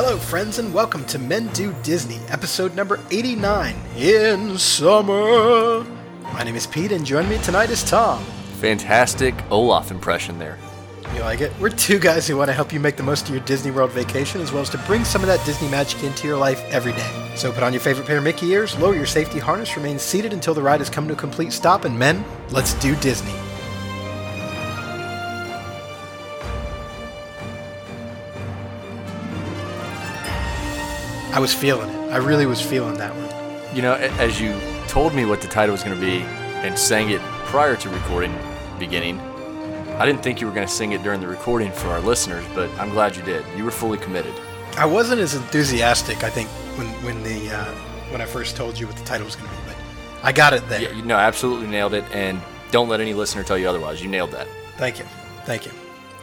Hello, friends, and welcome to Men Do Disney, episode number 89 in summer. My name is Pete, and joining me tonight is Tom. Fantastic Olaf impression there. You like it? We're two guys who want to help you make the most of your Disney World vacation, as well as to bring some of that Disney magic into your life every day. So put on your favorite pair of Mickey ears, lower your safety harness, remain seated until the ride has come to a complete stop, and men, let's do Disney. I was feeling it. I really was feeling that one. You know, as you told me what the title was going to be and sang it prior to recording beginning, I didn't think you were going to sing it during the recording for our listeners, but I'm glad you did. You were fully committed. I wasn't as enthusiastic, I think, when when the uh, when I first told you what the title was going to be, but I got it there. Yeah, you know, absolutely nailed it, and don't let any listener tell you otherwise. You nailed that. Thank you. Thank you.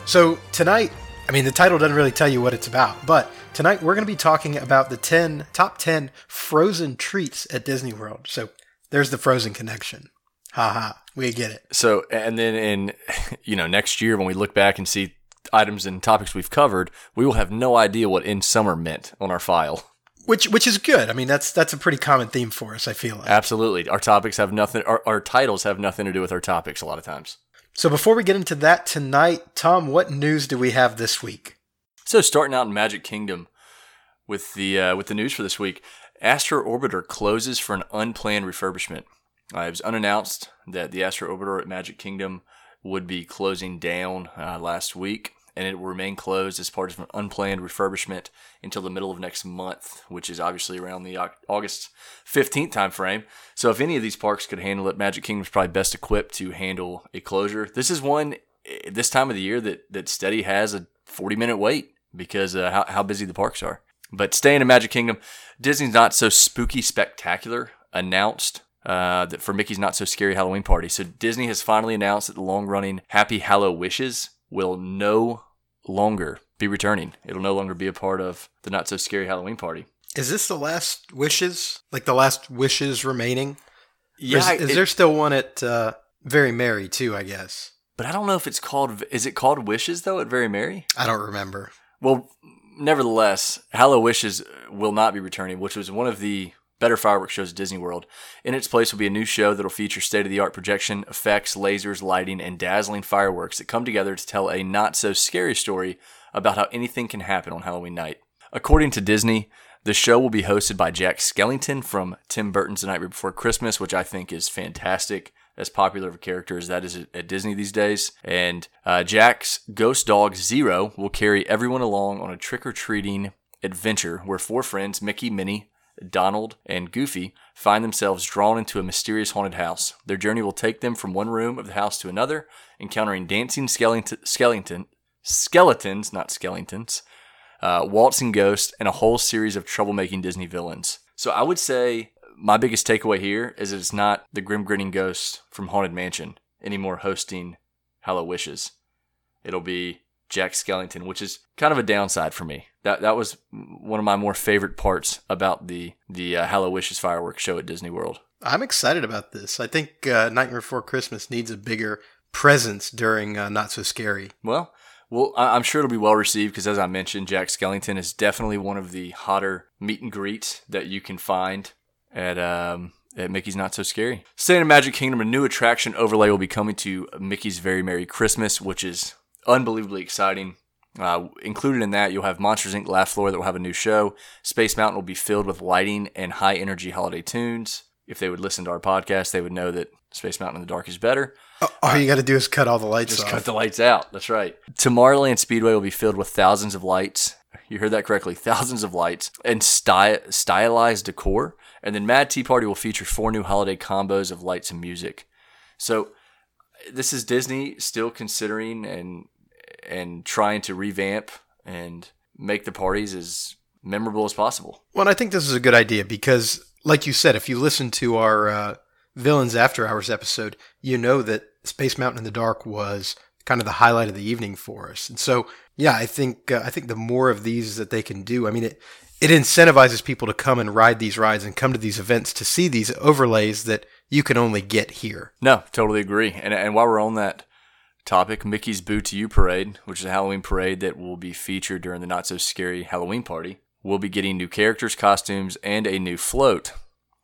So tonight, I mean, the title doesn't really tell you what it's about, but tonight we're going to be talking about the 10 top 10 frozen treats at Disney World. So there's the frozen connection. Ha ha. We get it. So, and then in, you know, next year when we look back and see items and topics we've covered, we will have no idea what in summer meant on our file. Which which is good. I mean, that's that's a pretty common theme for us, I feel like. Absolutely. Our topics have nothing, our, our titles have nothing to do with our topics a lot of times. So before we get into that tonight, Tom, what news do we have this week? So starting out in Magic Kingdom with the uh, with the news for this week, Astro Orbiter closes for an unplanned refurbishment. Uh, it was unannounced that the Astro Orbiter at Magic Kingdom would be closing down uh, last week, and it will remain closed as part of an unplanned refurbishment until the middle of next month, which is obviously around the August 15th timeframe. So if any of these parks could handle it, Magic Kingdom's probably best equipped to handle a closure. This is one eh, this time of the year that that steady has a 40 minute wait because uh, how, how busy the parks are. But staying in Magic Kingdom, Disney's Not So Spooky Spectacular announced uh, that for Mickey's Not So Scary Halloween Party. So Disney has finally announced that the long running Happy Hallow Wishes will no longer be returning. It'll no longer be a part of the Not So Scary Halloween Party. Is this the last wishes? Like the last wishes remaining? Or Yeah, is, is it- there still one at uh, Very Merry too? I guess but I don't know if it's called. Is it called Wishes though at Very Merry? I don't remember. Well, nevertheless, Hallow Wishes will not be returning, which was one of the better fireworks shows at Disney World. In its place will be a new show that'll feature state of the art projection, effects, lasers, lighting, and dazzling fireworks that come together to tell a not so scary story about how anything can happen on Halloween night. According to Disney, the show will be hosted by Jack Skellington from Tim Burton's The Night Before Christmas, which I think is fantastic. As popular of a character as that is at- Disney these days. And uh, Jack's ghost dog Zero will carry everyone along on a trick or treating adventure where four friends, Mickey, Minnie, Donald, and Goofy, find themselves drawn into a mysterious haunted house. Their journey will take them from one room of the house to another, encountering dancing skeleton, skeleton, skeletons, not skeletons, uh, waltzing ghosts, and a whole series of troublemaking Disney villains. So I would say my biggest takeaway here is that it's not the grim grinning ghost from Haunted Mansion anymore hosting Hallow Wishes. It'll be Jack Skellington, which is kind of a downside for me. That that was one of my more favorite parts about the the uh, Hallow Wishes fireworks show at Disney World. I'm excited about this. I think uh, Nightmare Before Christmas needs a bigger presence during uh, Not So Scary. Well, well, I- I'm sure it'll be well received because, as I mentioned, Jack Skellington is definitely one of the hotter meet and greets that you can find at um, at Mickey's Not So Scary. Staying in Magic Kingdom, a new attraction overlay will be coming to Mickey's Very Merry Christmas, which is unbelievably exciting. Uh, included in that, you'll have Monsters Inc. Laugh Floor that will have a new show. Space Mountain will be filled with lighting and high energy holiday tunes. If they would listen to our podcast, they would know that Space Mountain in the Dark is better. Oh, all you got to do is cut all the lights Just off. cut the lights out. That's right. Tomorrowland Speedway will be filled with thousands of lights. You heard that correctly. Thousands of lights and sty- stylized decor. And then Mad Tea Party will feature four new holiday combos of lights and music. So this is Disney still considering and and trying to revamp and make the parties as memorable as possible. Well, and I think this is a good idea because, like you said, if you listen to our uh, Villains After Hours episode, you know that Space Mountain in the Dark was kind of the highlight of the evening for us. And so, yeah, I think uh, I think the more of these that they can do, I mean, it it incentivizes people to come and ride these rides and come to these events to see these overlays that you can only get here. No, totally agree. And and while we're on that topic, Mickey's Boo to You parade, which is a Halloween parade that will be featured during the not so scary Halloween party. we'll be getting new characters, costumes, and a new float.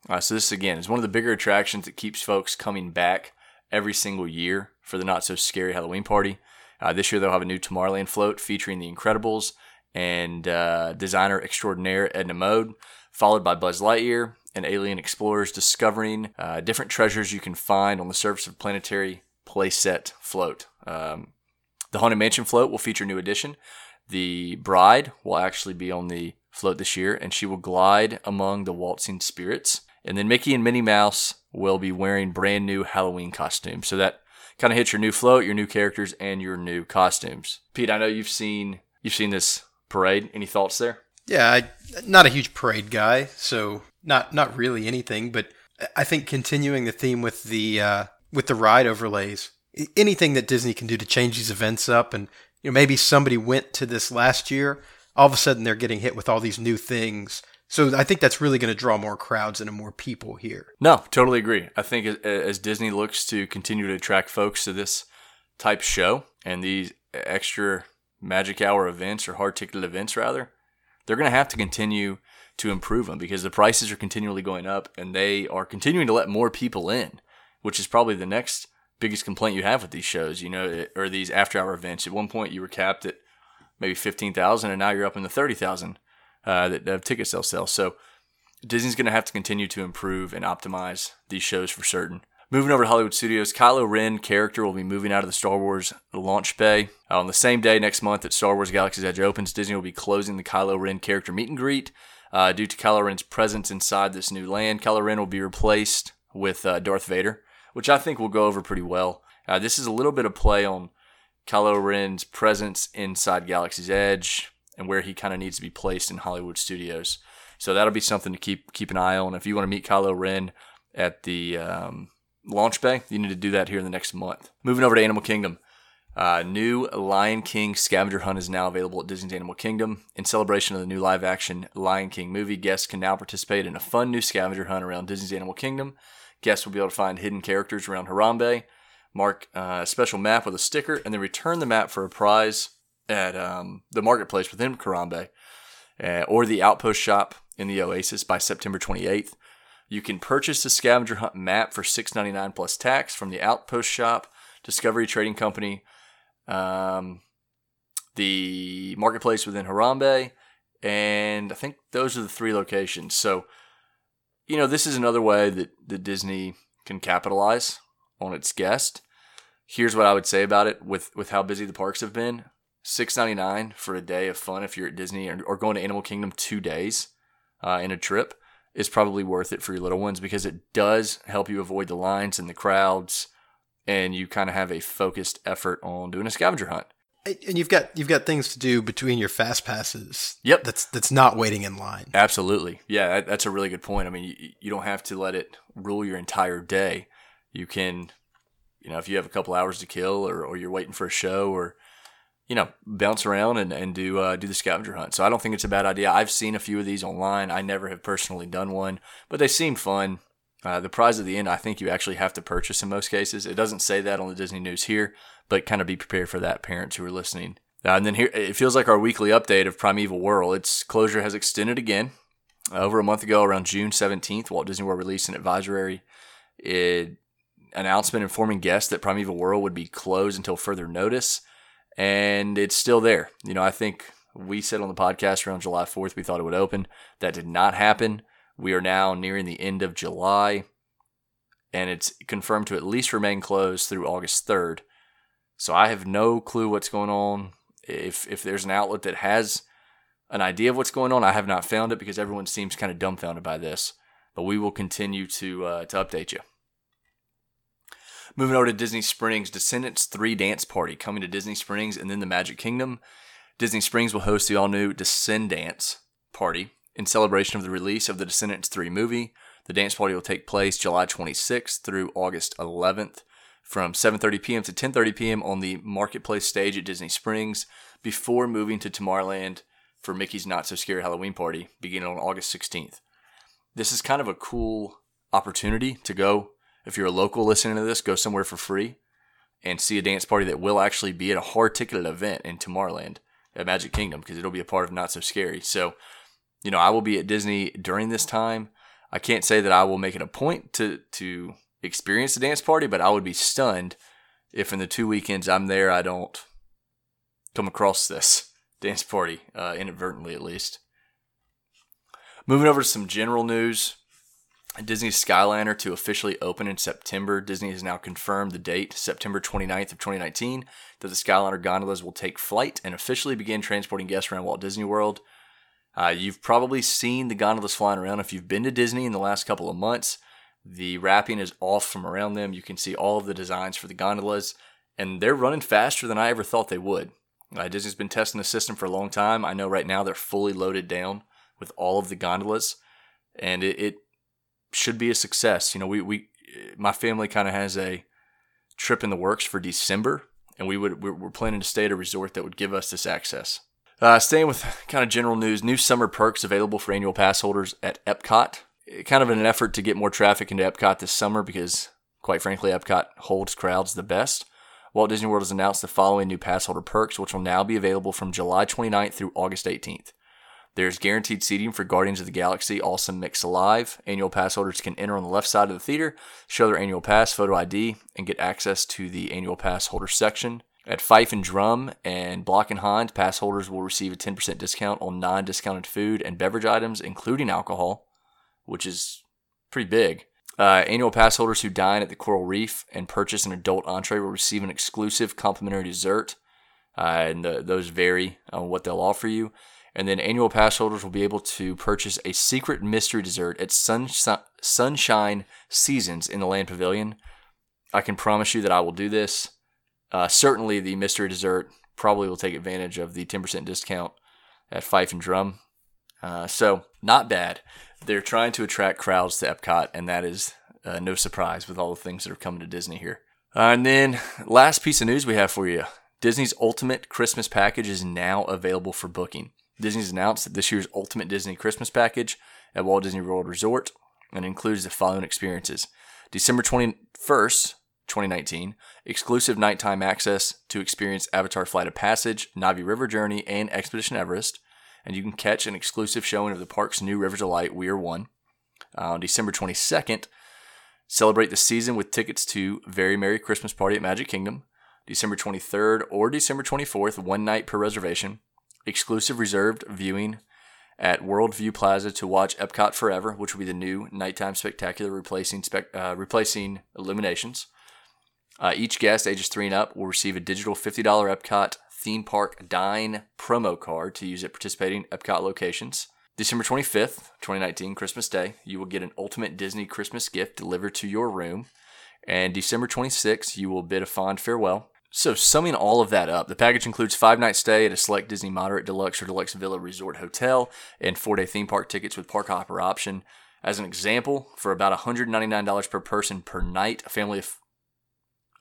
Uh, so this again is one of the bigger attractions that keeps folks coming back every single year for the not so scary Halloween party. Uh, this year they'll have a new Tomorrowland float featuring the Incredibles and uh, designer extraordinaire Edna Mode, followed by Buzz Lightyear and alien explorers discovering uh, different treasures you can find on the surface of planetary playset float. Um, the Haunted Mansion float will feature new addition. The bride will actually be on the float this year, and she will glide among the waltzing spirits. And then Mickey and Minnie Mouse will be wearing brand new Halloween costumes. So that kind of hits your new float, your new characters, and your new costumes. Pete, I know you've seen you've seen this parade. Any thoughts there? Yeah, I, not a huge parade guy, so not not really anything. But I think continuing the theme with the uh, with the ride overlays, anything that Disney can do to change these events up, and you know maybe somebody went to this last year, all of a sudden they're getting hit with all these new things. So I think that's really going to draw more crowds and more people here. No, totally agree. I think as Disney looks to continue to attract folks to this type show and these extra magic hour events or hard ticket events rather, they're going to have to continue to improve them because the prices are continually going up and they are continuing to let more people in, which is probably the next biggest complaint you have with these shows, you know, or these after hour events. At one point, you were capped at maybe 15,000 and now you're up in the 30,000 uh, that have ticket sales sell. So Disney's going to have to continue to improve and optimize these shows for certain. Moving over to Hollywood Studios, Kylo Ren character will be moving out of the Star Wars launch bay. Uh, on the same day next month that Star Wars Galaxy's Edge opens, Disney will be closing the Kylo Ren character meet and greet. Uh, due to Kylo Ren's presence inside this new land, Kylo Ren will be replaced with uh, Darth Vader, which I think will go over pretty well. Uh, this is a little bit of play on Kylo Ren's presence inside Galaxy's Edge and where he kind of needs to be placed in Hollywood Studios. So that'll be something to keep keep an eye on. If you want to meet Kylo Ren at the um, launch bay. You need to do that here in the next month. Moving over to Animal Kingdom. Uh, new Lion King scavenger hunt is now available at Disney's Animal Kingdom. In celebration of the new live action Lion King movie, guests can now participate in a fun new scavenger hunt around Disney's Animal Kingdom. Guests will be able to find hidden characters around Harambe, mark uh, a special map with a sticker, and then return the map for a prize at um, the marketplace within Harambe uh, or the outpost shop in the Oasis by September 28th. You can purchase the scavenger hunt map for $6.99 plus tax from the Outpost Shop, Discovery Trading Company, um, the marketplace within Harambe, and I think those are the three locations. So, you know, this is another way that, that Disney can capitalize on its guest. Here's what I would say about it with, with how busy the parks have been. Six ninety nine for a day of fun if you're at Disney or, or going to Animal Kingdom two days uh, in a trip is probably worth it for your little ones because it does help you avoid the lines and the crowds and you kind of have a focused effort on doing a scavenger hunt. And you've got you've got things to do between your fast passes. Yep, that's that's not waiting in line. Absolutely, yeah, that's a really good point. I mean, you, you don't have to let it rule your entire day. You can, you know, if you have a couple hours to kill, or, or you're waiting for a show, or you know, bounce around and, and do uh, do the scavenger hunt. So I don't think it's a bad idea. I've seen a few of these online. I never have personally done one, but they seem fun. Uh, the prize at the end, I think you actually have to purchase in most cases. It doesn't say that on the Disney News here, but kind of be prepared for that, parents who are listening. Uh, and then here, it feels like our weekly update of Primeval Whirl. Its closure has extended again. Uh, over a month ago, around June 17th, Walt Disney World released an advisory it, announcement informing guests that Primeval Whirl would be closed until further notice and it's still there. You know, I think we said on the podcast around July 4th we thought it would open. That did not happen. We are now nearing the end of July, and it's confirmed to at least remain closed through August 3rd. So I have no clue what's going on. If if there's an outlet that has an idea of what's going on, I have not found it because everyone seems kind of dumbfounded by this. But we will continue to uh, to update you. Moving over to Disney Springs, Descendants 3 Dance Party coming to Disney Springs and then the Magic Kingdom. Disney Springs will host the all new Descendants Dance Party in celebration of the release of the Descendants 3 movie. The dance party will take place July 26th through August 11th from 7:30 p.m. to 10:30 p.m. on the Marketplace stage at Disney Springs before moving to Tomorrowland for Mickey's Not So Scary Halloween Party beginning on August 16th. This is kind of a cool opportunity to go if you're a local listening to this, go somewhere for free and see a dance party that will actually be at a hard ticketed event in Tomorrowland at Magic Kingdom because it'll be a part of Not So Scary. So you know, I will be at Disney during this time. I can't say that I will make it a point to to experience the dance party, but I would be stunned if in the two weekends I'm there, I don't come across this dance party uh, inadvertently, at least. Moving over to some general news. Disney's Skyliner to officially open in September. Disney has now confirmed the date, September 29th of 2019, that the Skyliner gondolas will take flight and officially begin transporting guests around Walt Disney World. Uh, you've probably seen the gondolas flying around if you've been to Disney in the last couple of months. The wrapping is off from around them. You can see all of the designs for the gondolas, and they're running faster than I ever thought they would. Uh, Disney's been testing the system for a long time. I know right now they're fully loaded down with all of the gondolas, and it, it should be a success. You know, we, we my family kind of has a trip in the works for December, and we would we're, planning to stay at a resort that would give us this access. Uh, staying with kind of general news, new summer perks available for annual pass holders at Epcot. Kind of in an effort to get more traffic into Epcot this summer because, quite frankly, Epcot holds crowds the best. Walt Disney World has announced the following new pass holder perks, which will now be available from July 29th through August 18th. There's guaranteed seating for Guardians of the Galaxy Awesome Mix Alive. Annual pass holders can enter on the left side of the theater, show their annual pass photo ID, and get access to the annual pass holder section. At Fife and Drum and Block and Hans, pass holders will receive a 10% discount on non discounted food and beverage items, including alcohol, which is pretty big. Uh, annual pass holders who dine at the Coral Reef and purchase an adult entree will receive an exclusive complimentary dessert, uh, and the, those vary on what they'll offer you. And then annual pass holders will be able to purchase a secret mystery dessert at Sunshine Seasons in the Land Pavilion. I can promise you that I will do this. Uh, certainly, the mystery dessert probably will take advantage of the 10% discount at Fife and Drum. Uh, so, not bad. They're trying to attract crowds to Epcot, and that is uh, no surprise with all the things that are coming to Disney here. Uh, and then, last piece of news we have for you Disney's Ultimate Christmas Package is now available for booking. Disney's announced that this year's Ultimate Disney Christmas Package at Walt Disney World Resort and includes the following experiences December 21st, 2019, exclusive nighttime access to experience Avatar Flight of Passage, Na'vi River Journey, and Expedition Everest. And you can catch an exclusive showing of the park's new Rivers of Light, We Are One. Uh, on December 22nd, celebrate the season with tickets to Very Merry Christmas Party at Magic Kingdom. December 23rd or December 24th, one night per reservation exclusive reserved viewing at Worldview Plaza to watch Epcot Forever, which will be the new nighttime spectacular replacing spec, uh, replacing Illuminations. Uh, each guest ages three and up will receive a digital $50 Epcot theme park dine promo card to use at participating Epcot locations. December 25th, 2019, Christmas Day, you will get an ultimate Disney Christmas gift delivered to your room. And December 26th, you will bid a fond farewell so, summing all of that up, the package includes five night stay at a select Disney Moderate Deluxe or Deluxe Villa Resort Hotel and four day theme park tickets with park hopper option. As an example, for about $199 per person per night, a family of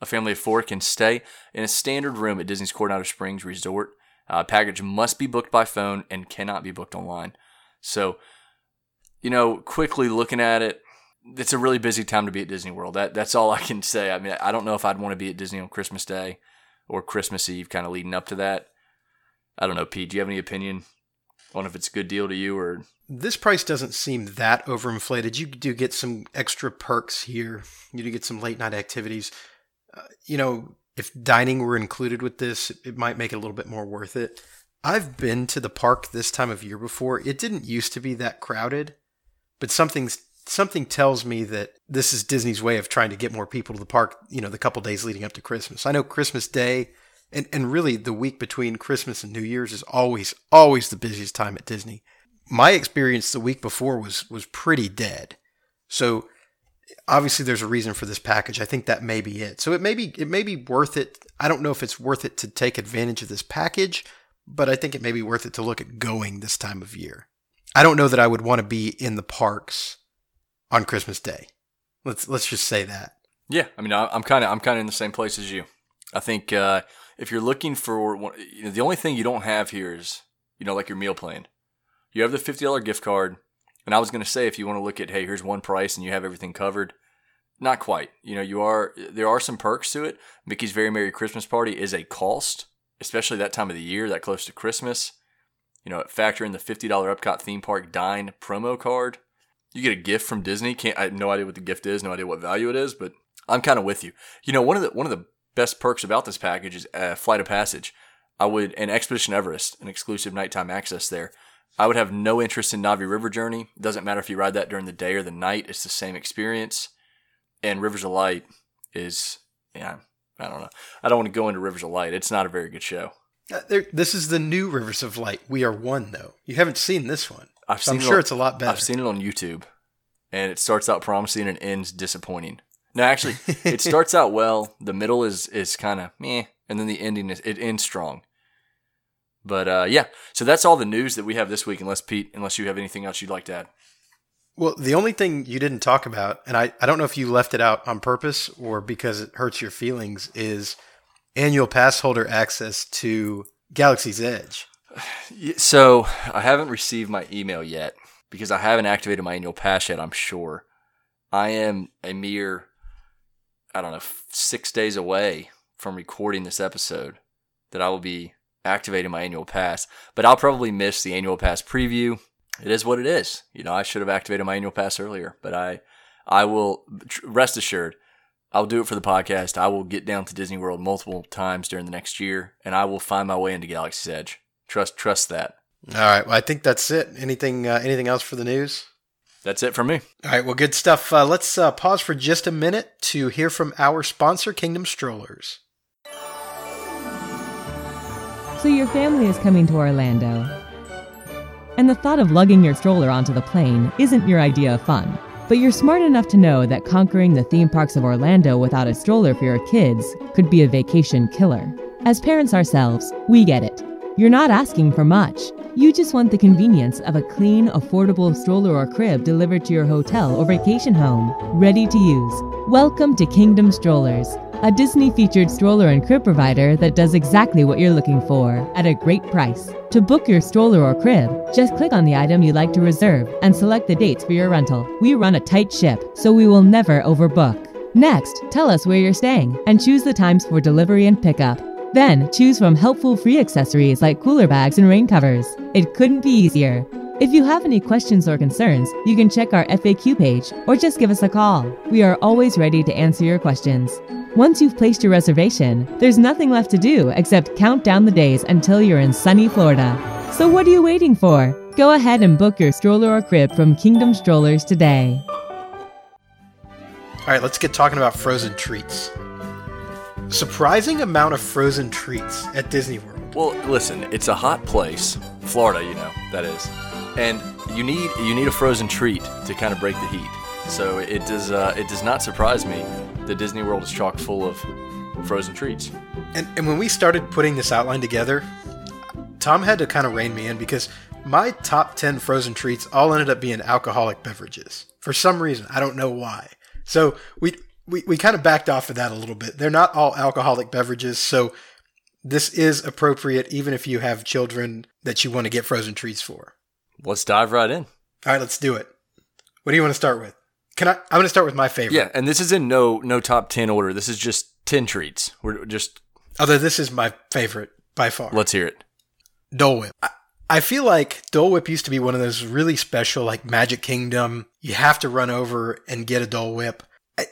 a family of four can stay in a standard room at Disney's Coronado Springs Resort. Uh, package must be booked by phone and cannot be booked online. So, you know, quickly looking at it, it's a really busy time to be at Disney World. That that's all I can say. I mean, I don't know if I'd want to be at Disney on Christmas Day or Christmas Eve, kind of leading up to that. I don't know, Pete. Do you have any opinion on if it's a good deal to you or? This price doesn't seem that overinflated. You do get some extra perks here. You do get some late night activities. You know, if dining were included with this, it might make it a little bit more worth it. I've been to the park this time of year before. It didn't used to be that crowded, but something's something tells me that this is Disney's way of trying to get more people to the park, you know, the couple days leading up to Christmas. I know Christmas Day and, and really the week between Christmas and New Year's is always, always the busiest time at Disney. My experience the week before was was pretty dead. So obviously there's a reason for this package. I think that may be it. So it may be it may be worth it. I don't know if it's worth it to take advantage of this package, but I think it may be worth it to look at going this time of year. I don't know that I would want to be in the parks on Christmas Day. Let's let's just say that. Yeah, I mean, I'm kind of I'm kind of in the same place as you. I think uh, if you're looking for one, you know, the only thing you don't have here is you know like your meal plan. You have the fifty dollar gift card, and I was going to say if you want to look at hey here's one price and you have everything covered, not quite. You know you are there are some perks to it. Mickey's Very Merry Christmas Party is a cost, especially that time of the year, that close to Christmas. You know, factor in the $50 Epcot theme park dine promo card. You get a gift from Disney. Can't I have no idea what the gift is, no idea what value it is, but I'm kind of with you. You know, one of the one of the best perks about this package is uh, flight of passage. I would and Expedition Everest, an exclusive nighttime access there. I would have no interest in Na'vi River Journey. It doesn't matter if you ride that during the day or the night; it's the same experience. And Rivers of Light is, yeah, I don't know. I don't want to go into Rivers of Light. It's not a very good show. Uh, there, this is the new Rivers of Light. We are one, though. You haven't seen this one. I've seen I'm it sure on- it's a lot better. I've seen it on YouTube, and it starts out promising and ends disappointing. No, actually, it starts out well. The middle is is kind of meh, and then the ending is it ends strong. But uh, yeah, so that's all the news that we have this week. Unless Pete, unless you have anything else you'd like to add. Well, the only thing you didn't talk about, and I, I don't know if you left it out on purpose or because it hurts your feelings, is annual pass holder access to Galaxy's Edge. So I haven't received my email yet because I haven't activated my annual pass yet. I'm sure I am a mere, I don't know, six days away from recording this episode that I will be activating my annual pass. But I'll probably miss the annual pass preview. It is what it is. You know, I should have activated my annual pass earlier, but I, I will rest assured. I'll do it for the podcast. I will get down to Disney World multiple times during the next year, and I will find my way into Galaxy's Edge. Trust, trust that. All right. Well, I think that's it. Anything uh, anything else for the news? That's it from me. All right. Well, good stuff. Uh, let's uh, pause for just a minute to hear from our sponsor, Kingdom Strollers. So your family is coming to Orlando. And the thought of lugging your stroller onto the plane isn't your idea of fun. But you're smart enough to know that conquering the theme parks of Orlando without a stroller for your kids could be a vacation killer. As parents ourselves, we get it. You're not asking for much. You just want the convenience of a clean, affordable stroller or crib delivered to your hotel or vacation home, ready to use. Welcome to Kingdom Strollers, a Disney featured stroller and crib provider that does exactly what you're looking for at a great price. To book your stroller or crib, just click on the item you'd like to reserve and select the dates for your rental. We run a tight ship, so we will never overbook. Next, tell us where you're staying and choose the times for delivery and pickup. Then, choose from helpful free accessories like cooler bags and rain covers. It couldn't be easier. If you have any questions or concerns, you can check our FAQ page or just give us a call. We are always ready to answer your questions. Once you've placed your reservation, there's nothing left to do except count down the days until you're in sunny Florida. So what are you waiting for? Go ahead and book your stroller or crib from Kingdom Strollers today. All right, let's get talking about frozen treats. Surprising amount of frozen treats at Disney World. Well, listen, it's a hot place, Florida, you know that is, and you need you need a frozen treat to kind of break the heat. So it does uh, it does not surprise me that Disney World is chock full of frozen treats. And, and when we started putting this outline together, Tom had to kind of rein me in because my top 10 frozen treats all ended up being alcoholic beverages. For some reason, I don't know why. So we, we, we kind of backed off of that a little bit. They're not all alcoholic beverages, so this is appropriate even if you have children that you want to get frozen treats for. Let's dive right in. All right, let's do it. What do you want to start with? Can I? I'm going to start with my favorite. Yeah, and this is in no no top ten order. This is just ten treats. We're just Although this is my favorite by far. let's hear it. Dole Whip. I, I feel like Dole Whip used to be one of those really special, like Magic Kingdom. You have to run over and get a Dole Whip.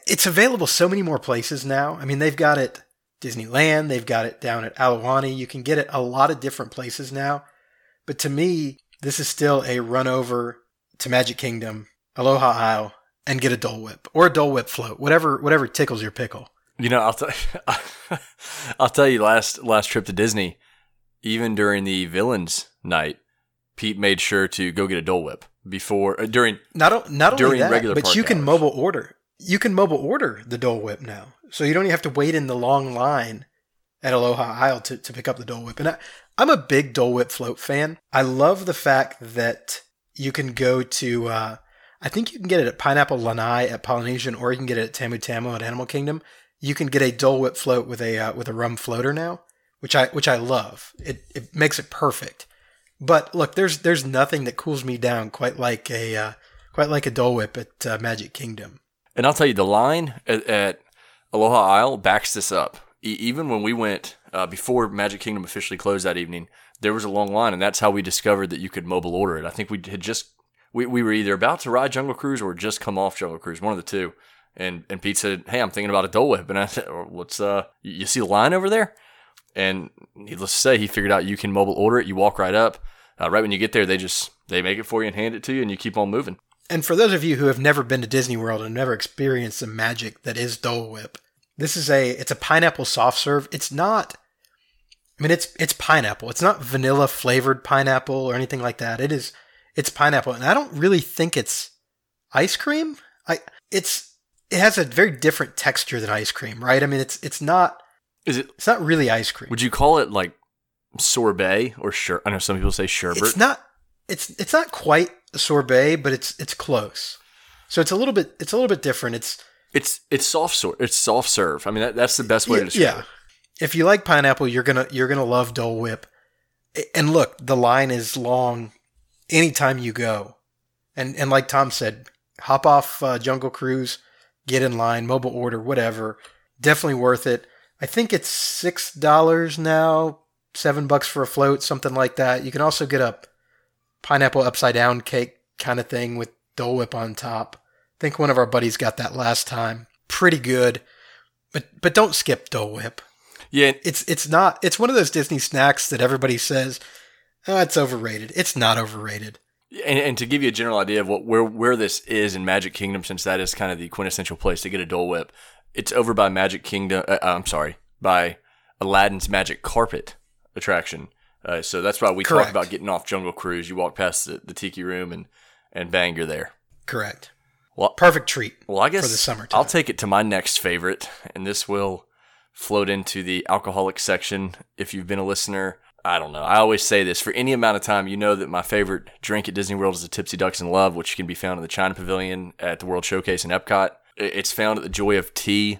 It's available so many more places now. I mean, they've got it Disneyland, they've got it down at Aulani. You can get it a lot of different places now. But to me, this is still a run over to Magic Kingdom, Aloha Isle, and get a Dole Whip or a Dole Whip float, whatever whatever tickles your pickle. You know, I'll tell I'll tell you last last trip to Disney, even during the villains night, Pete made sure to go get a Dole Whip before uh, during Not not only During that, regular but you can hours. mobile order. You can mobile order the Dole Whip now, so you don't even have to wait in the long line at Aloha Isle to, to pick up the Dole Whip. And I, I'm a big Dole Whip float fan. I love the fact that you can go to. Uh, I think you can get it at Pineapple Lanai at Polynesian, or you can get it at Tamu Tamu at Animal Kingdom. You can get a Dole Whip float with a uh, with a rum floater now, which I which I love. It it makes it perfect. But look, there's there's nothing that cools me down quite like a uh, quite like a Dole Whip at uh, Magic Kingdom. And I'll tell you, the line at, at Aloha Isle backs this up. E- even when we went uh, before Magic Kingdom officially closed that evening, there was a long line, and that's how we discovered that you could mobile order it. I think we had just we, we were either about to ride Jungle Cruise or just come off Jungle Cruise, one of the two. And and Pete said, "Hey, I'm thinking about a Dole Whip," and I said, "What's uh? You see the line over there?" And needless to say, he figured out you can mobile order it. You walk right up. Uh, right when you get there, they just they make it for you and hand it to you, and you keep on moving. And for those of you who have never been to Disney World and never experienced the magic that is Dole Whip, this is a it's a pineapple soft serve. It's not I mean it's it's pineapple. It's not vanilla flavored pineapple or anything like that. It is it's pineapple and I don't really think it's ice cream. I it's it has a very different texture than ice cream, right? I mean it's it's not Is it? it's not really ice cream. Would you call it like sorbet or sure? I know some people say sherbet. It's not it's it's not quite sorbet, but it's it's close. So it's a little bit it's a little bit different. It's It's it's soft sort. It's soft serve. I mean, that, that's the best way to describe yeah. it. If you like pineapple, you're gonna you're gonna love Dole Whip. And look, the line is long anytime you go. And and like Tom said, hop off uh, Jungle Cruise, get in line, mobile order, whatever. Definitely worth it. I think it's six dollars now, seven bucks for a float, something like that. You can also get a pineapple upside down cake kind of thing with Dole Whip on top. I think one of our buddies got that last time. Pretty good, but but don't skip Dole Whip. Yeah, It's it's not. It's one of those Disney snacks that everybody says, oh, it's overrated. It's not overrated. and, and to give you a general idea of what where where this is in Magic Kingdom, since that is kind of the quintessential place to get a Dole Whip, it's over by Magic Kingdom. Uh, I'm sorry, by Aladdin's Magic Carpet attraction. Uh, so that's why we Correct. talk about getting off Jungle Cruise. You walk past the, the Tiki Room and and bang, you're there. Correct. Well, Perfect treat. Well, I guess for the summertime. I'll take it to my next favorite, and this will float into the alcoholic section. If you've been a listener, I don't know. I always say this for any amount of time. You know that my favorite drink at Disney World is the Tipsy Ducks in Love, which can be found in the China Pavilion at the World Showcase in Epcot. It's found at the Joy of Tea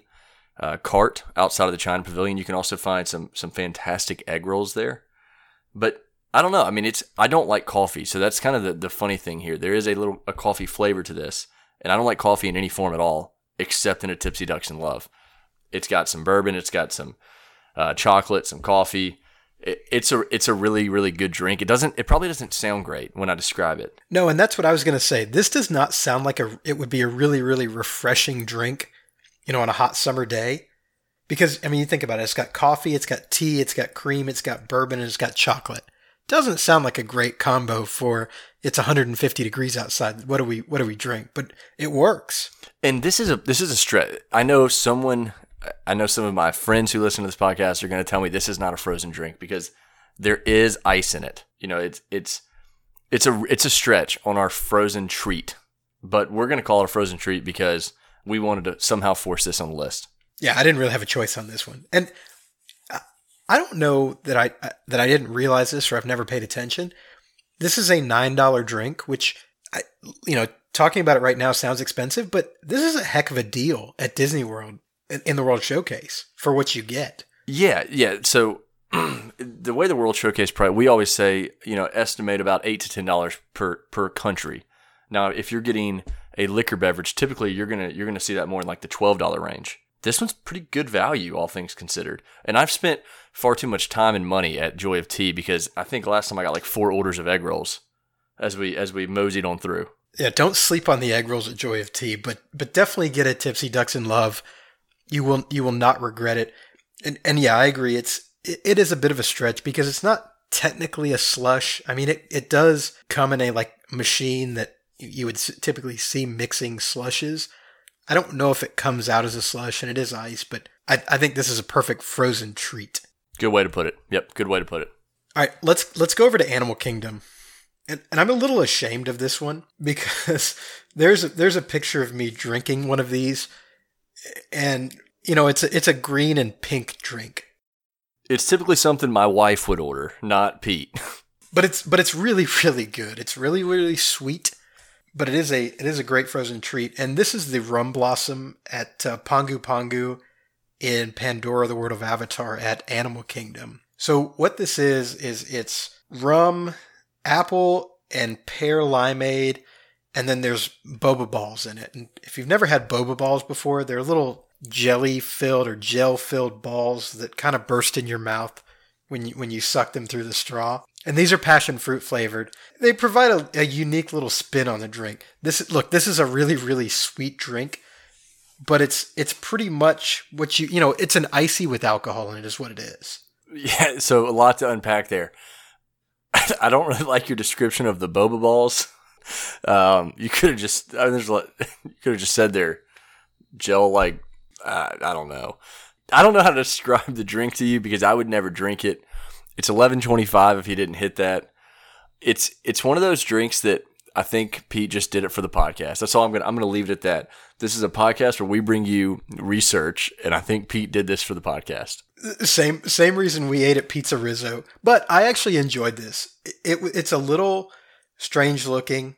uh, cart outside of the China Pavilion. You can also find some some fantastic egg rolls there. But I don't know. I mean, it's I don't like coffee, so that's kind of the, the funny thing here. There is a little a coffee flavor to this, and I don't like coffee in any form at all, except in a Tipsy Ducks in Love. It's got some bourbon, it's got some uh, chocolate, some coffee. It, it's a it's a really really good drink. It doesn't it probably doesn't sound great when I describe it. No, and that's what I was going to say. This does not sound like a. It would be a really really refreshing drink, you know, on a hot summer day. Because I mean, you think about it. It's got coffee, it's got tea, it's got cream, it's got bourbon, and it's got chocolate. Doesn't sound like a great combo for it's 150 degrees outside. What do we what do we drink? But it works. And this is a this is a stretch. I know someone. I know some of my friends who listen to this podcast are going to tell me this is not a frozen drink because there is ice in it. You know, it's it's it's a it's a stretch on our frozen treat, but we're going to call it a frozen treat because we wanted to somehow force this on the list. Yeah, I didn't really have a choice on this one, and I- don't know that I that I didn't realize this or I've never paid attention. This is a nine dollar drink, which I, you know, talking about it right now sounds expensive, but this is a heck of a deal at Disney World in- the World Showcase for what you get. Yeah, yeah. So the way the World Showcase price, we always say, you know, estimate about eight to ten dollars per per country. Now, if you're getting a liquor beverage, typically you're gonna you're gonna see that more in like the twelve dollar range. This one's pretty good value, all things considered. And I've spent far too much time and money at Joy of Tea because I think last time I got like four orders of egg rolls as we as we moseyed on through. Yeah, don't sleep on the egg rolls at Joy of Tea, but but definitely get a Tipsy Ducks in Love. You will you will not regret it. And and yeah, I agree. It's it, it is a bit of a stretch because it's not technically a slush. I mean, it it does come in a like machine that you you would typically see mixing slushes. I don't know if it comes out as a slush and it is ice, but I, I think this is a perfect frozen treat. Good way to put it. Yep, good way to put it. All right, let's let's go over to Animal Kingdom, and and I'm a little ashamed of this one because there's a, there's a picture of me drinking one of these, and you know it's a, it's a green and pink drink, It's typically something my wife would order, not Pete. but it's but it's really really good. It's really really sweet, but it is a it is a great frozen treat. And this is the rum blossom at uh, Pongu Pongu in Pandora: The World of Avatar at Animal Kingdom. So what this is is it's rum, apple, and pear limeade, and then there's boba balls in it. And if you've never had boba balls before, they're little jelly filled or gel filled balls that kind of burst in your mouth. when you when you suck them through the straw. And these are passion fruit flavored. They provide a, a unique little spin on the drink. This look, this is a really really sweet drink, but it's it's pretty much what you you know it's an icy with alcohol in it is what it is. Yeah, so a lot to unpack there. I don't really like your description of the boba balls. Um, you could have just I mean, there's lot, you could have just said they're gel like uh, I don't know. I don't know how to describe the drink to you because I would never drink it. It's 11:25 if you didn't hit that. It's it's one of those drinks that I think Pete just did it for the podcast. That's all I'm going to I'm going to leave it at that. This is a podcast where we bring you research and I think Pete did this for the podcast. Same same reason we ate at PizzeRizzo, but I actually enjoyed this. It, it it's a little strange looking.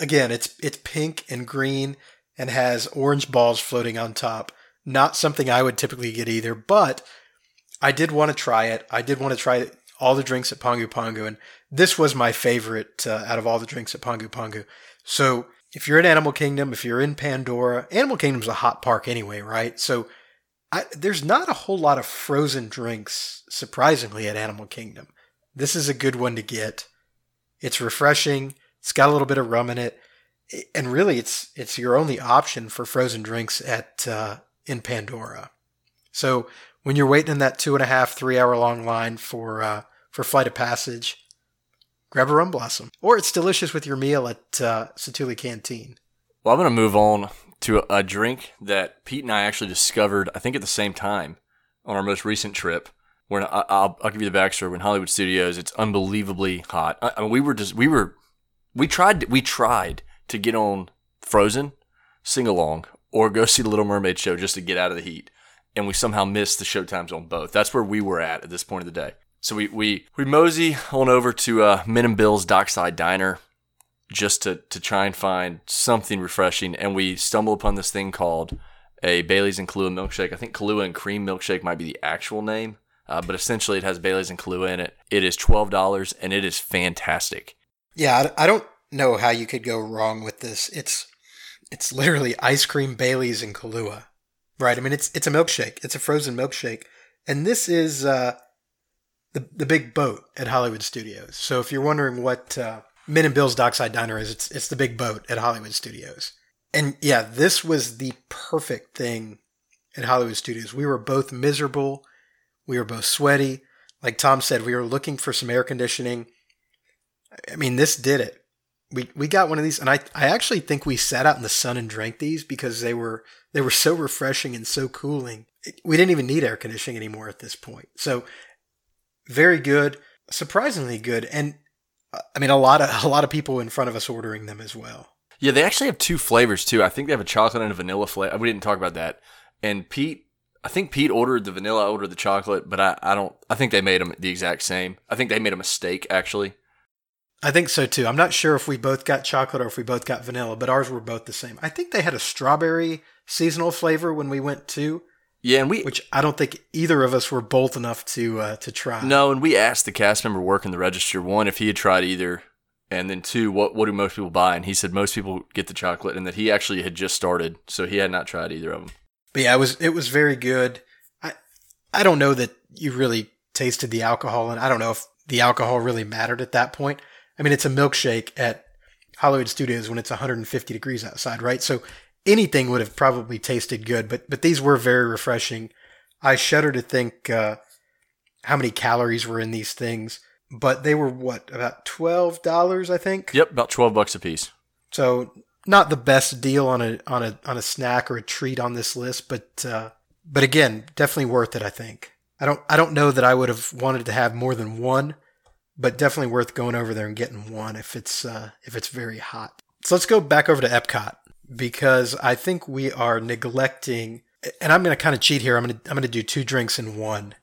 Again, it's it's pink and green and has orange balls floating on top. Not something I would typically get either, but I did want to try it. I did want to try all the drinks at Pongu Pongu, and this was my favorite uh, out of all the drinks at Pongu Pongu. So if you're in Animal Kingdom, if you're in Pandora, Animal Kingdom's a hot park anyway, right? So I, there's not a whole lot of frozen drinks, surprisingly, at Animal Kingdom. This is a good one to get. It's refreshing. It's got a little bit of rum in it, and really, it's it's your only option for frozen drinks at uh, in Pandora. So when you're waiting in that two and a half, three hour long line for uh, for Flight of Passage, grab a rum blossom, or it's delicious with your meal at uh, Satu'li Canteen. Well, I'm to move on to a drink that Pete and I actually discovered, I think at the same time on our most recent trip. When I'll, I'll give you the backstory. When Hollywood Studios, it's unbelievably hot. I, I mean, we were just we were we tried we tried to get on Frozen sing along or go see the Little Mermaid show just to get out of the heat. And we somehow missed the show times on both. That's where we were at at this point of the day. So we we we mosey on over to uh, Min and Bill's Dockside Diner just to to try and find something refreshing, and we stumble upon this thing called a Bailey's and Kahlua milkshake. I think Kahlua and cream milkshake might be the actual name, uh, but essentially it has Bailey's and Kahlua in it. It is twelve dollars, and it is fantastic. Yeah, I don't know how you could go wrong with this. It's it's literally ice cream, Bailey's, and Kahlua. Right. I mean, it's it's a milkshake. It's a frozen milkshake, and this is uh, the the big boat at Hollywood Studios. So if you're wondering what uh, Min and Bill's Dockside Diner is, it's it's the big boat at Hollywood Studios. And yeah, this was the perfect thing at Hollywood Studios. We were both miserable. We were both sweaty. Like Tom said, we were looking for some air conditioning. I mean, this did it. We we got one of these and I, I actually think we sat out in the sun and drank these because they were they were so refreshing and so cooling. We didn't even need air conditioning anymore at this point. So very good surprisingly good and uh, i mean a lot of a lot of people in front of us ordering them as well. Yeah they actually have two flavors too. I think they have a chocolate and a vanilla flavor we didn't talk about that. And pete i think pete ordered the vanilla i ordered the chocolate but i, I don't i think they made them the exact same. I think they made a mistake actually I think so too. I'm not sure if we both got chocolate or if we both got vanilla, but ours were both the same. I think they had a strawberry seasonal flavor when we went to. Yeah, and we which I don't think either of us were bold enough to uh, to try. No, and we asked the cast member working the register one if he had tried either, and then two, what what do most people buy? And he said most people get the chocolate, and that he actually had just started, so he had not tried either of them. But yeah, it was it was very good. I I don't know that you really tasted the alcohol, and I don't know if the alcohol really mattered at that point. I mean, it's a milkshake at Hollywood Studios when it's 150 degrees outside, right? So anything would have probably tasted good, but but these were very refreshing. I shudder to think uh, how many calories were in these things, but they were what about twelve dollars, I think. Yep, about twelve bucks a piece. So not the best deal on a on a on a snack or a treat on this list, but uh, but again, definitely worth it. I think. I don't I don't know that I would have wanted to have more than one, but definitely worth going over there and getting one if it's uh, if it's very hot. So let's go back over to Epcot because I think we are neglecting. And I'm going to kind of cheat here. I'm going to I'm going to do two drinks in one,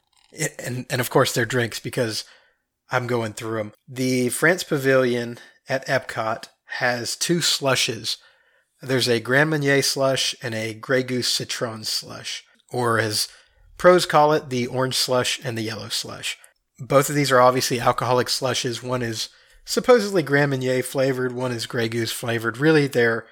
and and of course they're drinks because I'm going through them. The France Pavilion at Epcot has two slushes. There's a Grand Marnier slush and a Grey Goose Citron slush, or as pros call it, the orange slush and the yellow slush. Both of these are obviously alcoholic slushes. One is supposedly Grand Marnier flavored, one is Grey Goose flavored. Really, they're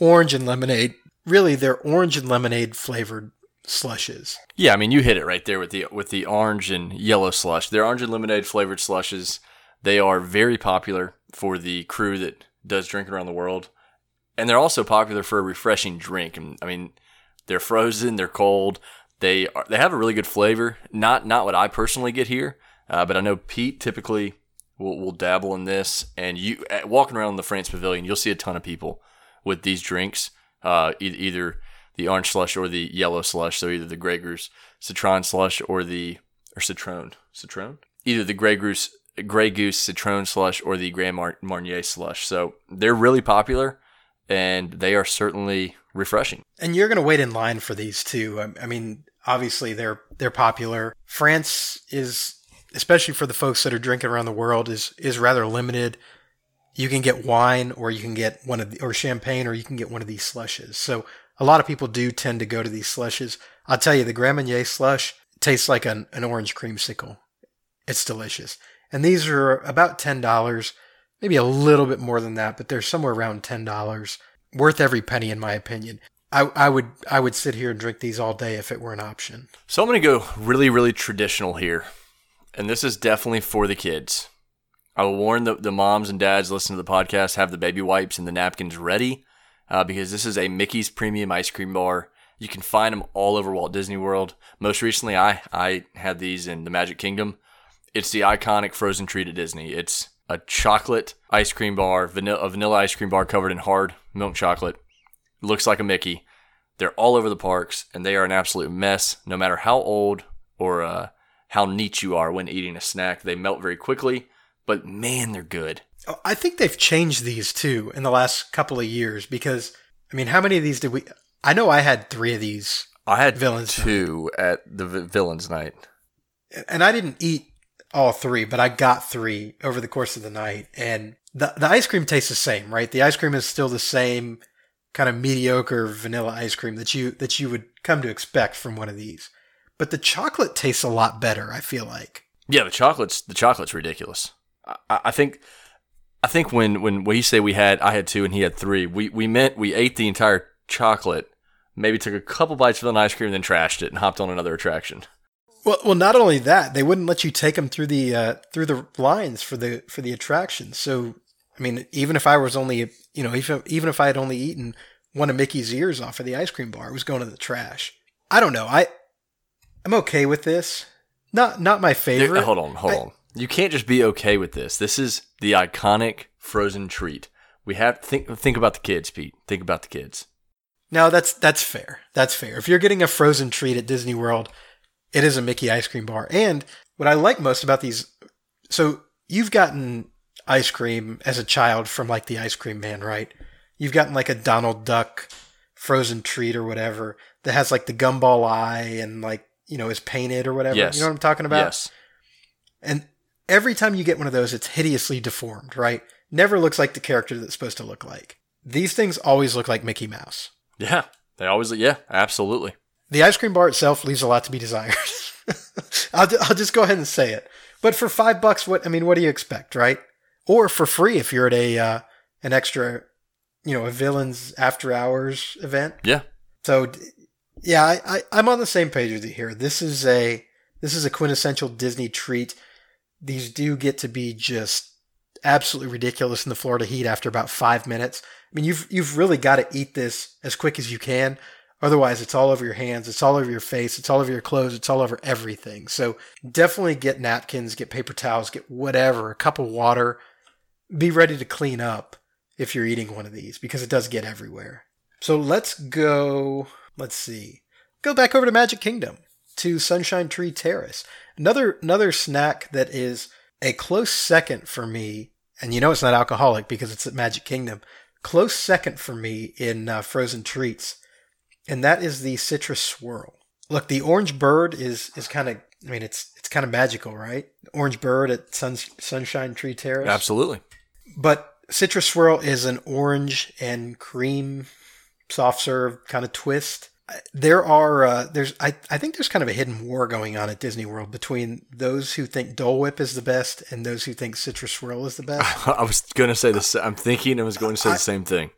orange and lemonade. Really, they're orange and lemonade flavored slushes. Yeah, I mean you hit it right there with the with the orange and yellow slush. They're orange and lemonade flavored slushes. They are very popular for the crew that does drinking around the world, and they're also popular for a refreshing drink. And I mean, they're frozen, they're cold. They are, they have a really good flavor. Not not what I personally get here, uh, but I know Pete typically will will dabble in this. And you walking around the France Pavilion, you'll see a ton of people with these drinks, uh, e- either the orange slush or the yellow slush. So either the Grey Goose Citron slush or the or Citron Citron. Either the Grey Goose Grey Goose Citron slush or the Grand Mar- Marnier slush. So they're really popular, and they are certainly refreshing. And you're going to wait in line for these too. I, I mean, obviously they're they're popular. France is especially for the folks that are drinking around the world is is rather limited. You can get wine or you can get one of the, or champagne or you can get one of these slushes. So a lot of people do tend to go to these slushes. I'll tell you, the Grand slush tastes like an, an orange creamsicle. It's delicious. And these are about $10, maybe a little bit more than that, but they're somewhere around $10. Worth every penny, in my opinion. I, I would I would sit here and drink these all day if it were an option. So I'm going to go really, really traditional here. And this is definitely for the kids. I will warn the, the moms and dads listening to the podcast have the baby wipes and the napkins ready uh, because this is a Mickey's Premium Ice Cream Bar. You can find them all over Walt Disney World. Most recently, I, I had these in the Magic Kingdom. It's the iconic frozen treat at Disney. It's a chocolate ice cream bar, vanilla, a vanilla ice cream bar covered in hard milk chocolate. Looks like a Mickey. They're all over the parks, and they are an absolute mess. No matter how old or uh, how neat you are when eating a snack, they melt very quickly. But man, they're good. Oh, I think they've changed these too in the last couple of years because I mean, how many of these did we? I know I had three of these, I had Villains two at the vi- Villains Night. and I didn't eat all three, but I got three over the course of the night. And the the ice cream tastes the same, right? The ice cream is still the same kind of mediocre vanilla ice cream that you that you would come to expect from one of these. But the chocolate tastes a lot better. I feel like. Yeah, the chocolate's the chocolate's ridiculous. I, I think I think when when we say we had I had two and he had three, we we meant we ate the entire chocolate, maybe took a couple bites of an ice cream, and then trashed it and hopped on another attraction. Well, well, not only that, they wouldn't let you take them through the uh, through the lines for the for the attraction. So, I mean, even if I was only, you know, even even if I had only eaten one of Mickey's ears off of the ice cream bar, it was going to the trash. I don't know. I I'm okay with this. Not not my There- favorite. hold on, hold I- on. You can't just be okay with this. This is the iconic frozen treat. We have think think about the kids, Pete. Think about the kids. No, that's that's fair. That's fair. If you're getting a frozen treat at Disney World, it is a Mickey ice cream bar. And what I like most about these, so you've gotten ice cream as a child from like the ice cream man, right? You've gotten like a Donald Duck frozen treat or whatever that has like the gumball eye and like you know is painted or whatever. Yes. You know what I'm talking about? Yes. And every time you get one of those, it's hideously deformed, right? Never looks like the character that's supposed to look like. These things always look like Mickey Mouse. Yeah. They always yeah, absolutely. The ice cream bar itself leaves a lot to be desired. I'll, I'll just go ahead and say it. But for five bucks, what I mean, what do you expect, right? Or for free if you're at a uh, an extra, you know, a villains after hours event. Yeah. So, yeah, I, I I'm on the same page with you here. This is a this is a quintessential Disney treat. These do get to be just absolutely ridiculous in the Florida heat after about five minutes. I mean, you've you've really got to eat this as quick as you can. Otherwise, it's all over your hands, it's all over your face, it's all over your clothes, it's all over everything. So definitely get napkins, get paper towels, get whatever, a cup of water. Be ready to clean up if you're eating one of these because it does get everywhere. So let's go. Let's see. Go back over to Magic Kingdom to Sunshine Tree Terrace. Another another snack that is a close second for me, and you know it's not alcoholic because it's at Magic Kingdom. Close second for me in uh, frozen treats, and that is the citrus swirl. Look, the orange bird is is kind of. I mean, it's it's kind of magical, right? Orange bird at Sun, Sunshine Tree Terrace. Absolutely. But citrus swirl is an orange and cream soft serve kind of twist. There are uh, there's I, I think there's kind of a hidden war going on at Disney World between those who think Dole Whip is the best and those who think citrus swirl is the best. I was gonna say this I'm thinking I was going to say the same thing.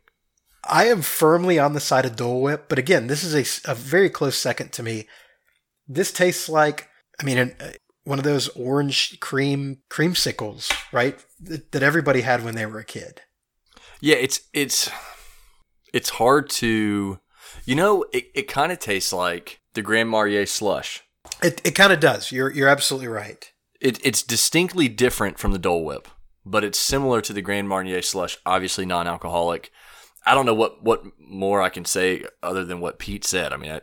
I am firmly on the side of Dole Whip, but again, this is a, a very close second to me. This tastes like, I mean, an, uh, one of those orange cream creamsicles, right? That, that everybody had when they were a kid. Yeah, it's it's it's hard to, you know, it, it kind of tastes like the Grand Marnier slush. It it kind of does. You're you're absolutely right. It, it's distinctly different from the Dole Whip, but it's similar to the Grand Marnier slush. Obviously, non-alcoholic. I don't know what what more I can say other than what Pete said. I mean, I,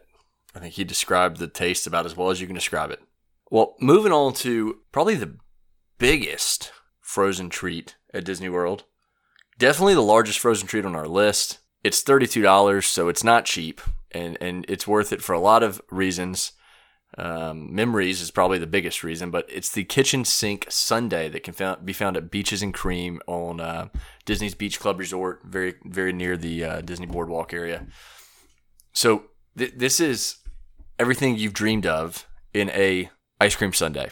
I think he described the taste about as well as you can describe it. Well, moving on to probably the biggest frozen treat at Disney World. Definitely the largest frozen treat on our list. It's $32, so it's not cheap, and, and it's worth it for a lot of reasons. Um, memories is probably the biggest reason, but it's the kitchen sink sundae that can be found at Beaches and Cream on uh, Disney's Beach Club Resort, very very near the uh, Disney Boardwalk area. So th- this is everything you've dreamed of in a ice cream sundae.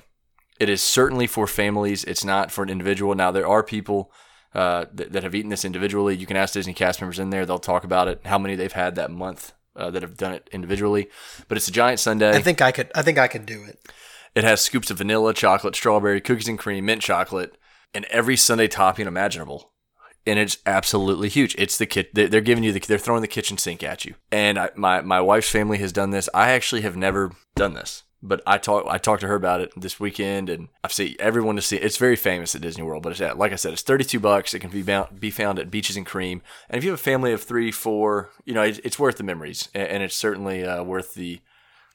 It is certainly for families. It's not for an individual. Now there are people uh, that, that have eaten this individually. You can ask Disney cast members in there; they'll talk about it, how many they've had that month uh, that have done it individually. But it's a giant sundae. I think I could. I think I could do it. It has scoops of vanilla, chocolate, strawberry, cookies and cream, mint chocolate, and every sundae topping imaginable. And it's absolutely huge. It's the kit. They're giving you the. They're throwing the kitchen sink at you. And I, my my wife's family has done this. I actually have never done this but I talked I talked to her about it this weekend, and I've seen everyone to see. It's very famous at Disney World, but it's at, like I said, it's thirty two bucks. It can be found, be found at Beaches and Cream, and if you have a family of three, four, you know, it, it's worth the memories, and, and it's certainly uh, worth the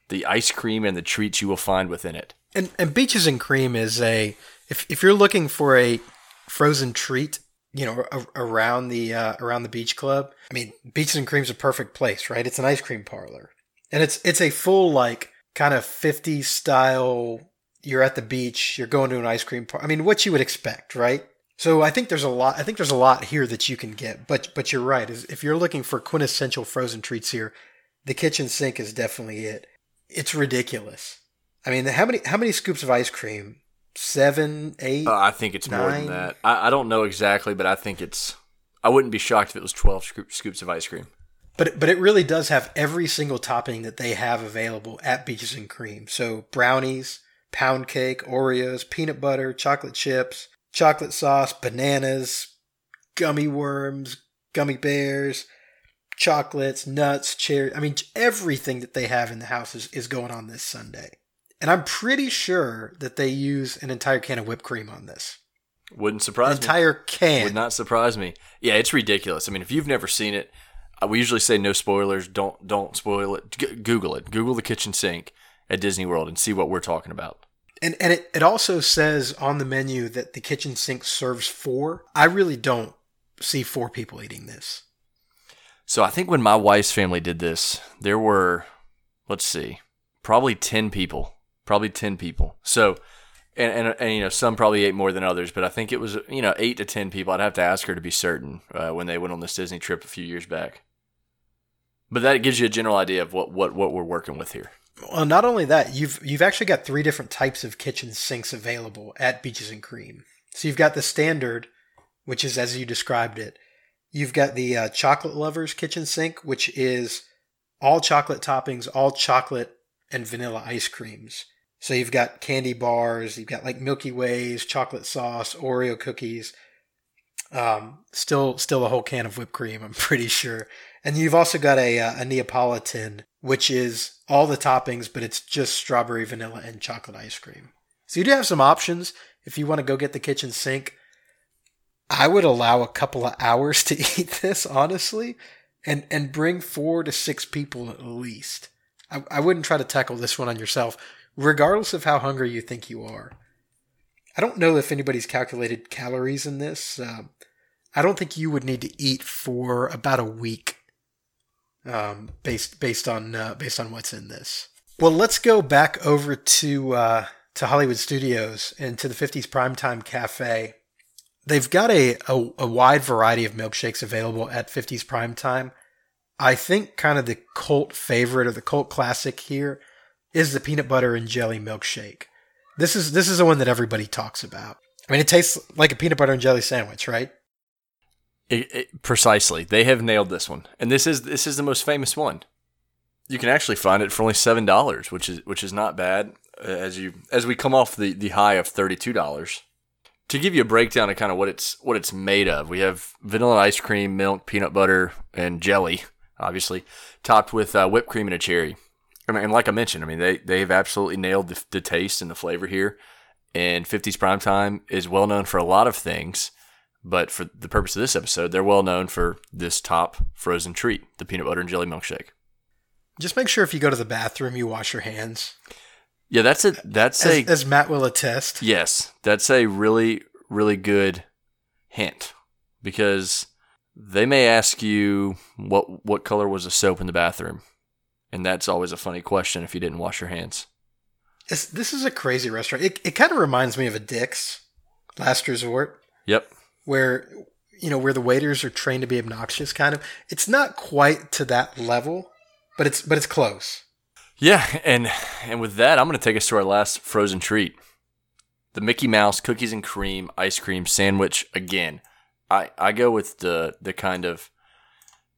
the ice cream and the treats you will find within it. And and Beaches and Cream is a if if you're looking for a frozen treat, you know, around the uh, around the beach club. I mean, Beaches and Cream's a perfect place, right? It's an ice cream parlor, and it's it's a full like kind of 50 style. You're at the beach, you're going to an ice cream park. I mean, what you would expect, right? So I think there's a lot. I think there's a lot here that you can get. But but you're right. Is if you're looking for quintessential frozen treats here, the kitchen sink is definitely it. It's ridiculous. I mean, how many how many scoops of ice cream? Seven, eight. Uh, I think it's nine? more than that. I, I don't know exactly, but I think it's. I wouldn't be shocked if it was twelve scoops of ice cream. But but it really does have every single topping that they have available at Beaches and Cream. So brownies, pound cake, Oreos, peanut butter, chocolate chips, chocolate sauce, bananas, gummy worms, gummy bears, chocolates, nuts, cherry. I mean, everything that they have in the house is, is going on this sundae. And I'm pretty sure that they use an entire can of whipped cream on this. Wouldn't surprise an entire can. Would not surprise me. Yeah, it's ridiculous. I mean, if you've never seen it, we usually say no spoilers. Don't don't spoil it. G- Google it. Google the kitchen sink at Disney World and see what we're talking about. And and it, it also says on the menu that the kitchen sink serves four. I really don't see four people eating this. So I think when my wife's family did this, there were let's see, probably ten people. Probably ten people. So and, and, and, you know some probably ate more than others, but I think it was you know eight to ten people. I'd have to ask her to be certain uh, when they went on this Disney trip a few years back. But that gives you a general idea of what, what, what we're working with here. Well, not only that, you've you've actually got three different types of kitchen sinks available at Beaches and Cream. So you've got the standard, which is as you described it. You've got the uh, chocolate lovers kitchen sink, which is all chocolate toppings, all chocolate and vanilla ice creams. So you've got candy bars, you've got like Milky Ways, chocolate sauce, Oreo cookies. Um, still, still a whole can of whipped cream. I'm pretty sure. And you've also got a, uh, a Neapolitan, which is all the toppings, but it's just strawberry, vanilla, and chocolate ice cream. So you do have some options if you want to go get the kitchen sink. I would allow a couple of hours to eat this, honestly, and, and bring four to six people at least. I, I wouldn't try to tackle this one on yourself, regardless of how hungry you think you are. I don't know if anybody's calculated calories in this. Um, I don't think you would need to eat for about a week um, based based on uh, based on what's in this. Well, let's go back over to uh, to Hollywood Studios and to the 50s Primetime Cafe. They've got a, a, a wide variety of milkshakes available at 50s Primetime. I think kind of the cult favorite or the cult classic here is the peanut butter and jelly milkshake. This is this is the one that everybody talks about. I mean, it tastes like a peanut butter and jelly sandwich, right? It, it, precisely, they have nailed this one, and this is this is the most famous one. You can actually find it for only seven dollars, which is which is not bad. uh, As you as we come off the, the high of thirty two dollars. To give you a breakdown of kind of what it's what it's made of, we have vanilla ice cream, milk, peanut butter, and jelly, obviously, topped with uh, whipped cream and a cherry. And, like I mentioned, I mean they they've absolutely nailed the, the taste and the flavor here. And 50s Primetime is well known for a lot of things, but for the purpose of this episode, they're well known for this top frozen treat, the peanut butter and jelly milkshake. Just make sure if you go to the bathroom, you wash your hands. Yeah, that's a that's As, a as Matt will attest. yes, that's a really really good hint because they may ask you what what color was the soap in the bathroom, and that's always a funny question if you didn't wash your hands. It's, this is a crazy restaurant. It, it kind of reminds me of a Dick's, Last Resort, Yep. Where you know where the waiters are trained to be obnoxious. Kind of. It's not quite to that level, but it's but it's close. Yeah, and and with that, I'm going to take us to our last frozen treat. The Mickey Mouse cookies and cream ice cream sandwich again. I, I go with the the kind of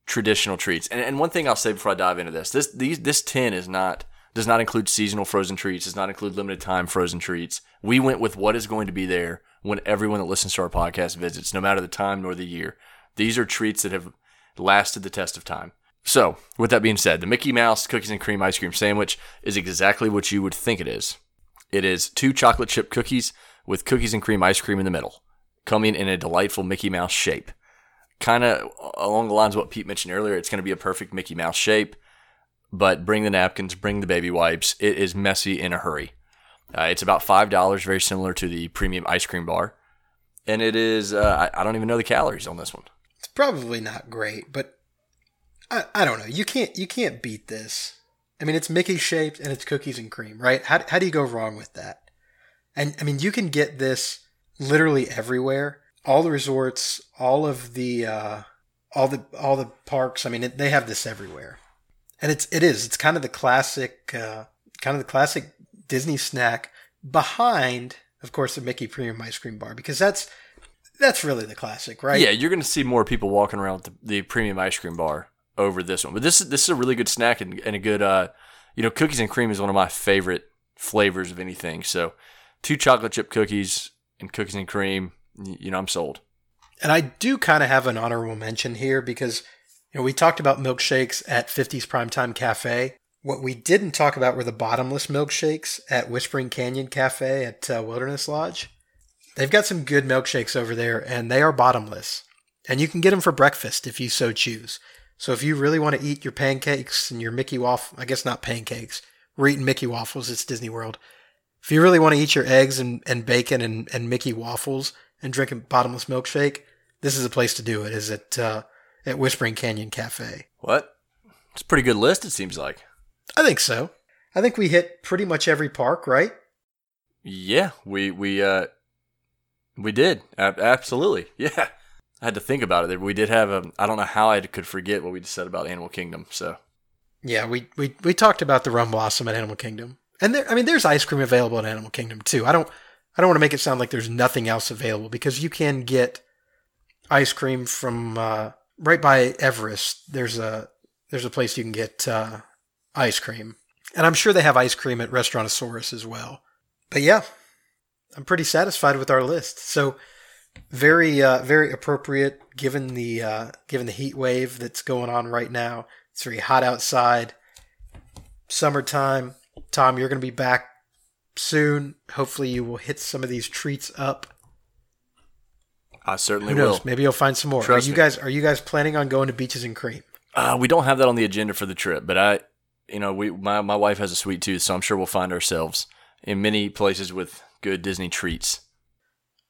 traditional treats. And, and one thing I'll say before I dive into this, this these this tin is not does not include seasonal frozen treats, does not include limited time frozen treats. We went with what is going to be there when everyone that listens to our podcast visits, no matter the time nor the year. These are treats that have lasted the test of time. So, with that being said, the Mickey Mouse cookies and cream ice cream sandwich is exactly what you would think it is. It is two chocolate chip cookies with cookies and cream ice cream in the middle, coming in a delightful Mickey Mouse shape. Kind of along the lines of what Pete mentioned earlier, it's going to be a perfect Mickey Mouse shape, but bring the napkins, bring the baby wipes. It is messy in a hurry. Uh, it's about $5, very similar to the premium ice cream bar. And it is, uh, I, I don't even know the calories on this one. It's probably not great, but I, I don't know. You can't you can't beat this. I mean, it's Mickey shaped and it's cookies and cream, right? How how do you go wrong with that? And I mean, you can get this literally everywhere. All the resorts, all of the uh, all the all the parks. I mean, it, they have this everywhere, and it's it is it's kind of the classic uh, kind of the classic Disney snack behind, of course, the Mickey Premium Ice Cream Bar because that's that's really the classic, right? Yeah, you're going to see more people walking around with the, the premium ice cream bar over this one. But this is this is a really good snack and, and a good, uh, you know, cookies and cream is one of my favorite flavors of anything. So, two chocolate chip cookies and cookies and cream, you know, I'm sold. And I do kind of have an honorable mention here because you know we talked about milkshakes at 50s Primetime Cafe. What we didn't talk about were the bottomless milkshakes at Whispering Canyon Cafe at uh, Wilderness Lodge. They've got some good milkshakes over there, and they are bottomless. And you can get them for breakfast if you so choose. So if you really want to eat your pancakes and your Mickey waffle, I guess not pancakes. We're eating Mickey waffles. It's Disney World. If you really want to eat your eggs and, and bacon and, and Mickey waffles and drink a bottomless milkshake, this is a place to do it. Is at uh, at Whispering Canyon Cafe. What? It's a pretty good list, it seems like. I think so. I think we hit pretty much every park, right? Yeah, we we uh we did absolutely. Yeah, I had to think about it. We did have a. I don't know how I could forget what we just said about Animal Kingdom. So Yeah, we, we, we talked about the rum blossom at Animal Kingdom, and there I mean there's ice cream available at Animal Kingdom too. I don't I don't want to make it sound like there's nothing else available because you can get ice cream from uh, right by Everest. There's a there's a place you can get uh, ice cream, and I'm sure they have ice cream at Restaurantosaurus as well. But yeah, I'm pretty satisfied with our list. So very uh, very appropriate given the uh, given the heat wave that's going on right now. It's very hot outside. Summertime. Tom, you're going to be back soon. Hopefully, you will hit some of these treats up. I certainly Who knows? will. Maybe you'll find some more. Trust are you me. guys are you guys planning on going to beaches and cream? Uh, we don't have that on the agenda for the trip, but I, you know, we my my wife has a sweet tooth, so I'm sure we'll find ourselves in many places with good Disney treats.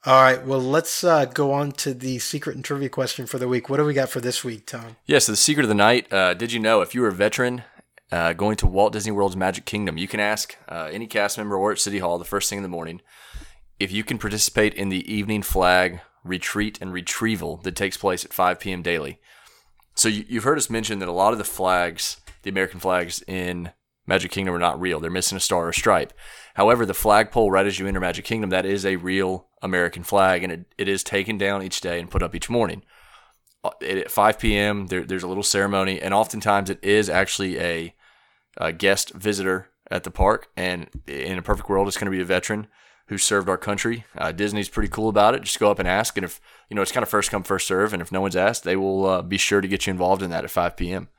All right. Well, let's uh, go on to the secret and trivia question for the week. What do we got for this week, Tom? Yes, the secret of the night. Uh, did you know if you were a veteran uh, going to Walt Disney World's Magic Kingdom, you can ask uh, any cast member or at City Hall the first thing in the morning if you can participate in the evening flag retreat and retrieval that takes place at 5 p.m. daily. So you, you've heard us mention that a lot of the flags, the American flags in Magic Kingdom, are not real. They're missing a star or stripe. However, the flagpole right as you enter Magic Kingdom, that is a real American flag, and it, it is taken down each day and put up each morning. uh, at 5 p.m. There, there's a little ceremony, and oftentimes it is actually a, a guest visitor at the park. And in a perfect world, it's going to be a veteran who served our country. Uh, Disney's pretty cool about it. Just go up and ask, and if you know, it's kind of first come first serve, and if no one's asked, they will uh, be sure to get you involved in that at 5 p.m.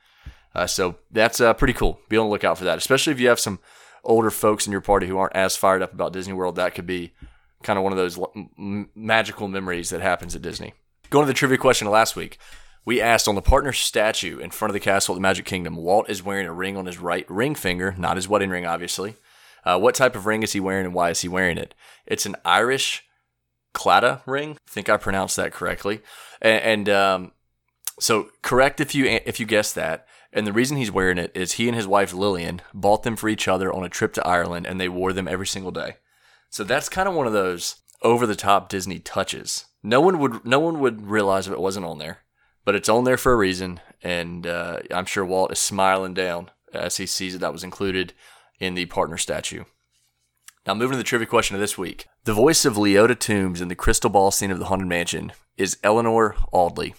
Uh, so that's uh, pretty cool. Be on the lookout for that, especially if you have some older folks in your party who aren't as fired up about Disney World. That could be kind of one of those magical memories that happens at Disney. Going to the trivia question last week, we asked on the partner statue in front of the castle at the Magic Kingdom, Walt is wearing a ring on his right ring finger, not his wedding ring, obviously. Uh, what type of ring is he wearing and why is he wearing it? It's an Irish claddagh ring. I think I pronounced that correctly. And, and um, so correct if you if you guessed that. And the reason he's wearing it is he and his wife Lillian bought them for each other on a trip to Ireland and they wore them every single day. So that's kind of one of those over the top Disney touches. No one would no one would realize if it wasn't on there, but it's on there for a reason, and uh, I'm sure Walt is smiling down as he sees that that was included in the partner statue. Now, moving to the trivia question of this week. The voice of Leota Toombs in the crystal ball scene of the Haunted Mansion is Eleanor Audley.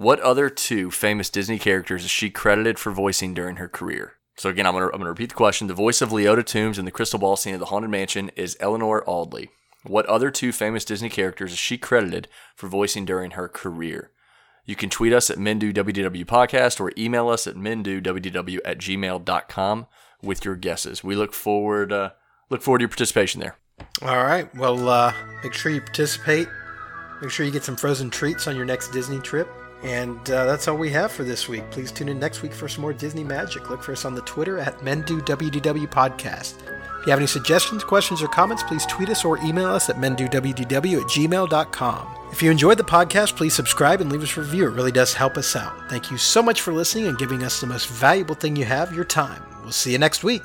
What other two famous Disney characters is she credited for voicing during her career? So again, I'm to I'm gonna repeat the question. The voice of Leota Toombs in the crystal ball scene of the Haunted Mansion is Eleanor Audley. What other two famous Disney characters is she credited for voicing during her career? You can tweet us at MenDoWDW Podcast or email us at MenDoWDW at gmail.com with your guesses. We look forward uh, look forward to your participation there. All right. Well, uh, make sure you participate. Make sure you get some frozen treats on your next Disney trip. And uh, that's all we have for this week. Please tune in next week for some more Disney magic. Look for us on the Twitter at MenDoWDW Podcast. If you have any suggestions, questions, or comments, please tweet us or email us at mendowdw at gmail.com. If you enjoyed the podcast, please subscribe and leave us a review. It really does help us out. Thank you so much for listening and giving us the most valuable thing you have, your time. We'll see you next week.